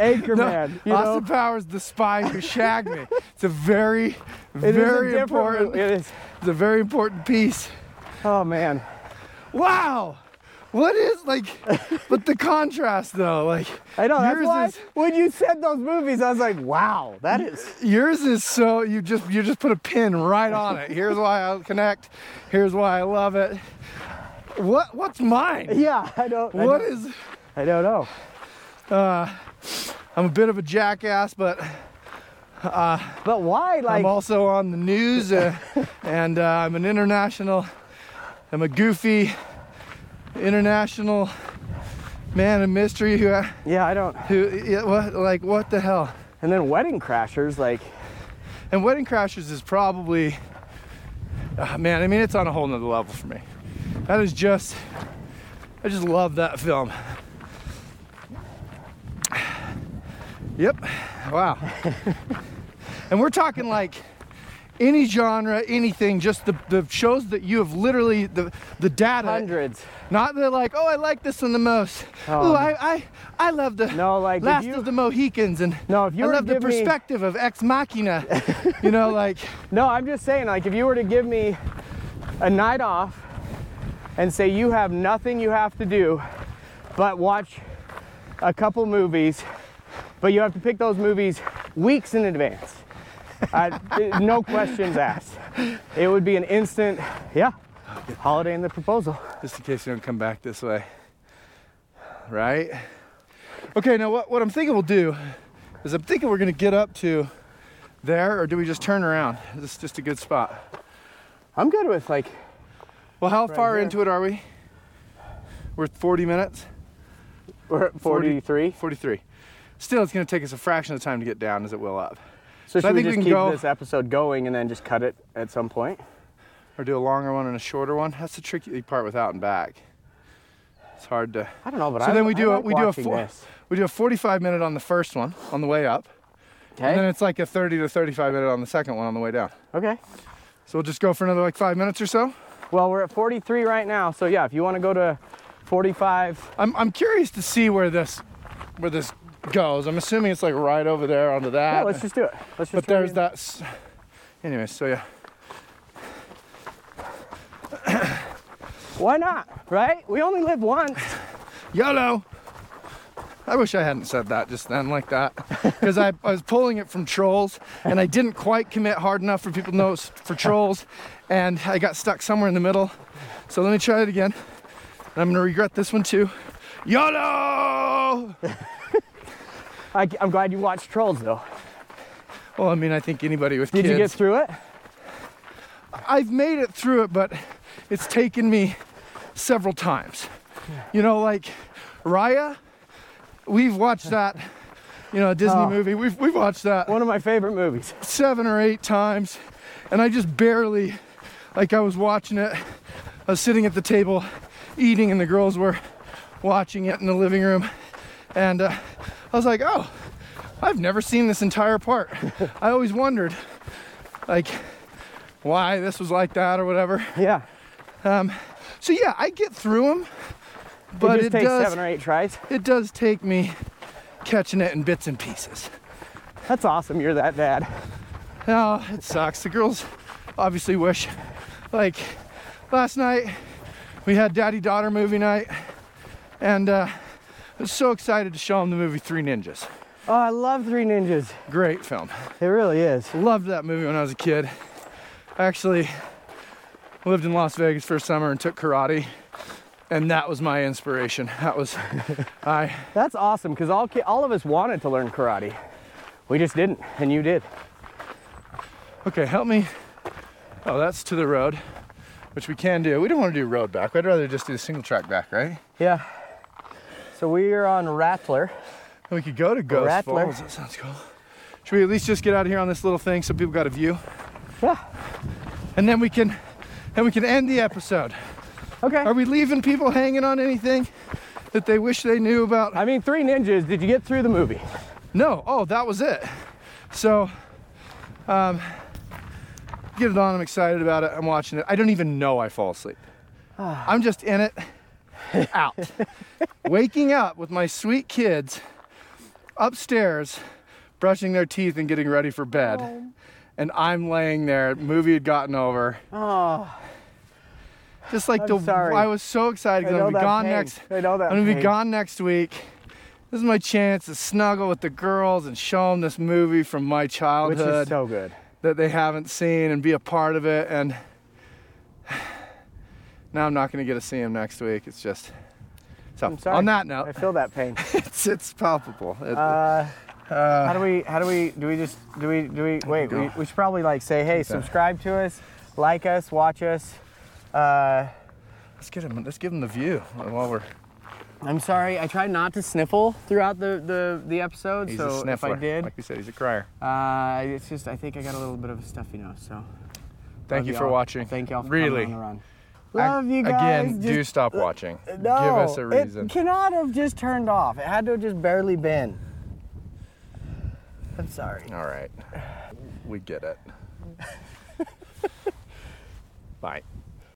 [SPEAKER 2] Anchorman. you know?
[SPEAKER 1] Austin Powers, the spy who shagged me. It's a very,
[SPEAKER 2] It
[SPEAKER 1] very important.
[SPEAKER 2] It is.
[SPEAKER 1] It's a very important piece.
[SPEAKER 2] Oh man.
[SPEAKER 1] Wow. What is like, but the contrast though, like
[SPEAKER 2] I know. That's why
[SPEAKER 1] is
[SPEAKER 2] when you said those movies, I was like, wow, that is.
[SPEAKER 1] yours is so you just you just put a pin right on it. Here's why I connect. Here's why I love it. What what's mine?
[SPEAKER 2] Yeah, I don't. I don't,
[SPEAKER 1] is?
[SPEAKER 2] I don't know.
[SPEAKER 1] Uh, I'm a bit of a jackass, but uh
[SPEAKER 2] But why? Like,
[SPEAKER 1] I'm also on the news, uh, and uh, I'm an international. I'm a goofy international man of mystery who
[SPEAKER 2] yeah, I don't.
[SPEAKER 1] who yeah, what like what the hell?
[SPEAKER 2] And then Wedding Crashers, like,
[SPEAKER 1] And Wedding Crashers is probably, ah, man, I mean, it's on a whole nother level for me. That is just, I just love that film. Yep, wow. and we're talking like any genre, anything, just the, the shows that you have literally, the, the data.
[SPEAKER 2] hundreds.
[SPEAKER 1] Not the like, oh, I like this one the most.
[SPEAKER 2] Oh,
[SPEAKER 1] I, I, I love the
[SPEAKER 2] No, like,
[SPEAKER 1] Last
[SPEAKER 2] you-
[SPEAKER 1] of the Mohicans, and
[SPEAKER 2] No, if you
[SPEAKER 1] I love the
[SPEAKER 2] give me-
[SPEAKER 1] perspective of Ex Machina. you know, like
[SPEAKER 2] No, I'm just saying, like, if you were to give me a night off and say you have nothing you have to do but watch a couple movies, but you have to pick those movies weeks in advance. I, no questions asked. It would be an instant, yeah, holiday in the proposal.
[SPEAKER 1] just in case you don't come back this way, right? Okay, now what, what I'm thinking we'll do is I'm thinking we're gonna get up to there, or do we just turn around? This Is this just a good spot?
[SPEAKER 2] I'm good with like,
[SPEAKER 1] Well, how far
[SPEAKER 2] here.
[SPEAKER 1] into it are we? We're 40 minutes.
[SPEAKER 2] we're at 43.
[SPEAKER 1] 43. Still, it's gonna take us a fraction of the time to get down as it will up.
[SPEAKER 2] So
[SPEAKER 1] So I
[SPEAKER 2] should we
[SPEAKER 1] think we
[SPEAKER 2] just
[SPEAKER 1] can
[SPEAKER 2] keep
[SPEAKER 1] go-
[SPEAKER 2] this episode going and then just cut it at some point?
[SPEAKER 1] Or do a longer one and a shorter one. That's the tricky part with out and back. It's hard to.
[SPEAKER 2] I don't know, but
[SPEAKER 1] So
[SPEAKER 2] I,
[SPEAKER 1] then we
[SPEAKER 2] I
[SPEAKER 1] do a we do a four,
[SPEAKER 2] this.
[SPEAKER 1] we do a 45 minute on the first one on the way up, okay. and then it's like a 30 to 35 minute on the second one on the way down.
[SPEAKER 2] Okay.
[SPEAKER 1] So we'll just go for another like five minutes or so.
[SPEAKER 2] Well, we're at 43 right now, so yeah, if you want to go to 45,
[SPEAKER 1] I'm I'm curious to see where this where this goes. I'm assuming it's like right over there onto that.
[SPEAKER 2] yeah, let's just do it. Let's just.
[SPEAKER 1] but there's
[SPEAKER 2] it.
[SPEAKER 1] that. Anyway, so yeah.
[SPEAKER 2] Why not? Right? We only live once.
[SPEAKER 1] YOLO. I wish I hadn't said that just then like that because I, I was pulling it from trolls and I didn't quite commit hard enough for people to know it's for trolls and I got stuck somewhere in the middle. So let me try it again. And I'm gonna regret this one too. YOLO!
[SPEAKER 2] I, am glad you watched Trolls though.
[SPEAKER 1] Well, I mean, I think anybody with
[SPEAKER 2] Did
[SPEAKER 1] kids.
[SPEAKER 2] you get through it?
[SPEAKER 1] I've made it through it, but it's taken me several times. You know, like Raya, we've watched that, you know, a Disney
[SPEAKER 2] Oh.
[SPEAKER 1] movie. We've, we've watched that
[SPEAKER 2] One of my favorite movies.
[SPEAKER 1] seven or eight times, and I just barely, like, I was watching it. I was sitting at the table eating, and the girls were watching it in the living room, and uh, I was like, oh, I've never seen this entire part. I always wondered, like, why this was like that or whatever.
[SPEAKER 2] Yeah.
[SPEAKER 1] So yeah, I get through them,
[SPEAKER 2] But it
[SPEAKER 1] it,
[SPEAKER 2] takes
[SPEAKER 1] does
[SPEAKER 2] seven or eight tries.
[SPEAKER 1] it does take me catching it in bits and pieces.
[SPEAKER 2] That's awesome. You're that dad.
[SPEAKER 1] Oh, it sucks. The girls obviously wish. Like last night, we had daddy daughter movie night, and uh, I was so excited to show them the movie Three Ninjas.
[SPEAKER 2] Oh, I love Three Ninjas.
[SPEAKER 1] Great film.
[SPEAKER 2] It really is.
[SPEAKER 1] Loved that movie when I was a kid. Actually, lived in Las Vegas for a summer and took karate, and that was my inspiration. That was I.
[SPEAKER 2] That's awesome because all all of us wanted to learn karate. We just didn't, and you did.
[SPEAKER 1] Okay, help me. Oh, that's to the road, which we can do. We don't want to do road back. I'd rather just do the single track back, right?
[SPEAKER 2] Yeah. So we are on Rattler.
[SPEAKER 1] We could go to Ghost
[SPEAKER 2] Rattler.
[SPEAKER 1] Falls. That sounds cool. Should we at least just get out of here on this little thing so people got a view,
[SPEAKER 2] Yeah.
[SPEAKER 1] and then we can, then we can end the episode.
[SPEAKER 2] Okay.
[SPEAKER 1] Are we leaving people hanging on anything that they wish they knew about?
[SPEAKER 2] I mean, Three Ninjas. Did you get through the movie?
[SPEAKER 1] No. Oh, that was it. So, um, get it on. I'm excited about it. I'm watching it. I don't even know I fall asleep. I'm just in it, out. Waking up with my sweet kids upstairs, brushing their teeth and getting ready for bed. And I'm laying there. Movie had gotten over.
[SPEAKER 2] Oh,
[SPEAKER 1] Just like
[SPEAKER 2] I'm
[SPEAKER 1] the
[SPEAKER 2] sorry.
[SPEAKER 1] I was so excited because I'm gonna be gone
[SPEAKER 2] pain.
[SPEAKER 1] next.
[SPEAKER 2] I know that
[SPEAKER 1] I'm gonna be gone next week. This is my chance to snuggle with the girls and show them this movie from my childhood.
[SPEAKER 2] which is so good.
[SPEAKER 1] that they haven't seen and be a part of it. And now I'm not gonna get to see them next week. It's just so.
[SPEAKER 2] I'm sorry.
[SPEAKER 1] On that note, I
[SPEAKER 2] feel that pain.
[SPEAKER 1] it's it's palpable. It-
[SPEAKER 2] Uh,
[SPEAKER 1] uh,
[SPEAKER 2] how do we? How do we? Do we just? Do we? Do we? Wait. We, we should probably like say, hey, subscribe to us, like us, watch us. Uh,
[SPEAKER 1] let's get him. Let's give him the view while we're.
[SPEAKER 2] I'm sorry. I tried not to sniffle throughout the the, the episode.
[SPEAKER 1] He's
[SPEAKER 2] so if. I did,
[SPEAKER 1] like we said, he's a crier.
[SPEAKER 2] uh, it's just I think I got a little bit of a stuffy nose. So
[SPEAKER 1] Thank
[SPEAKER 2] love
[SPEAKER 1] you for
[SPEAKER 2] y'all.
[SPEAKER 1] watching.
[SPEAKER 2] Thank y'all for
[SPEAKER 1] really.
[SPEAKER 2] coming on the run. Love you guys.
[SPEAKER 1] Again, do stop watching.
[SPEAKER 2] No,
[SPEAKER 1] Give us a reason.
[SPEAKER 2] It cannot have just turned off. It had to have just barely been. I'm sorry.
[SPEAKER 1] All right. We get it. Bye.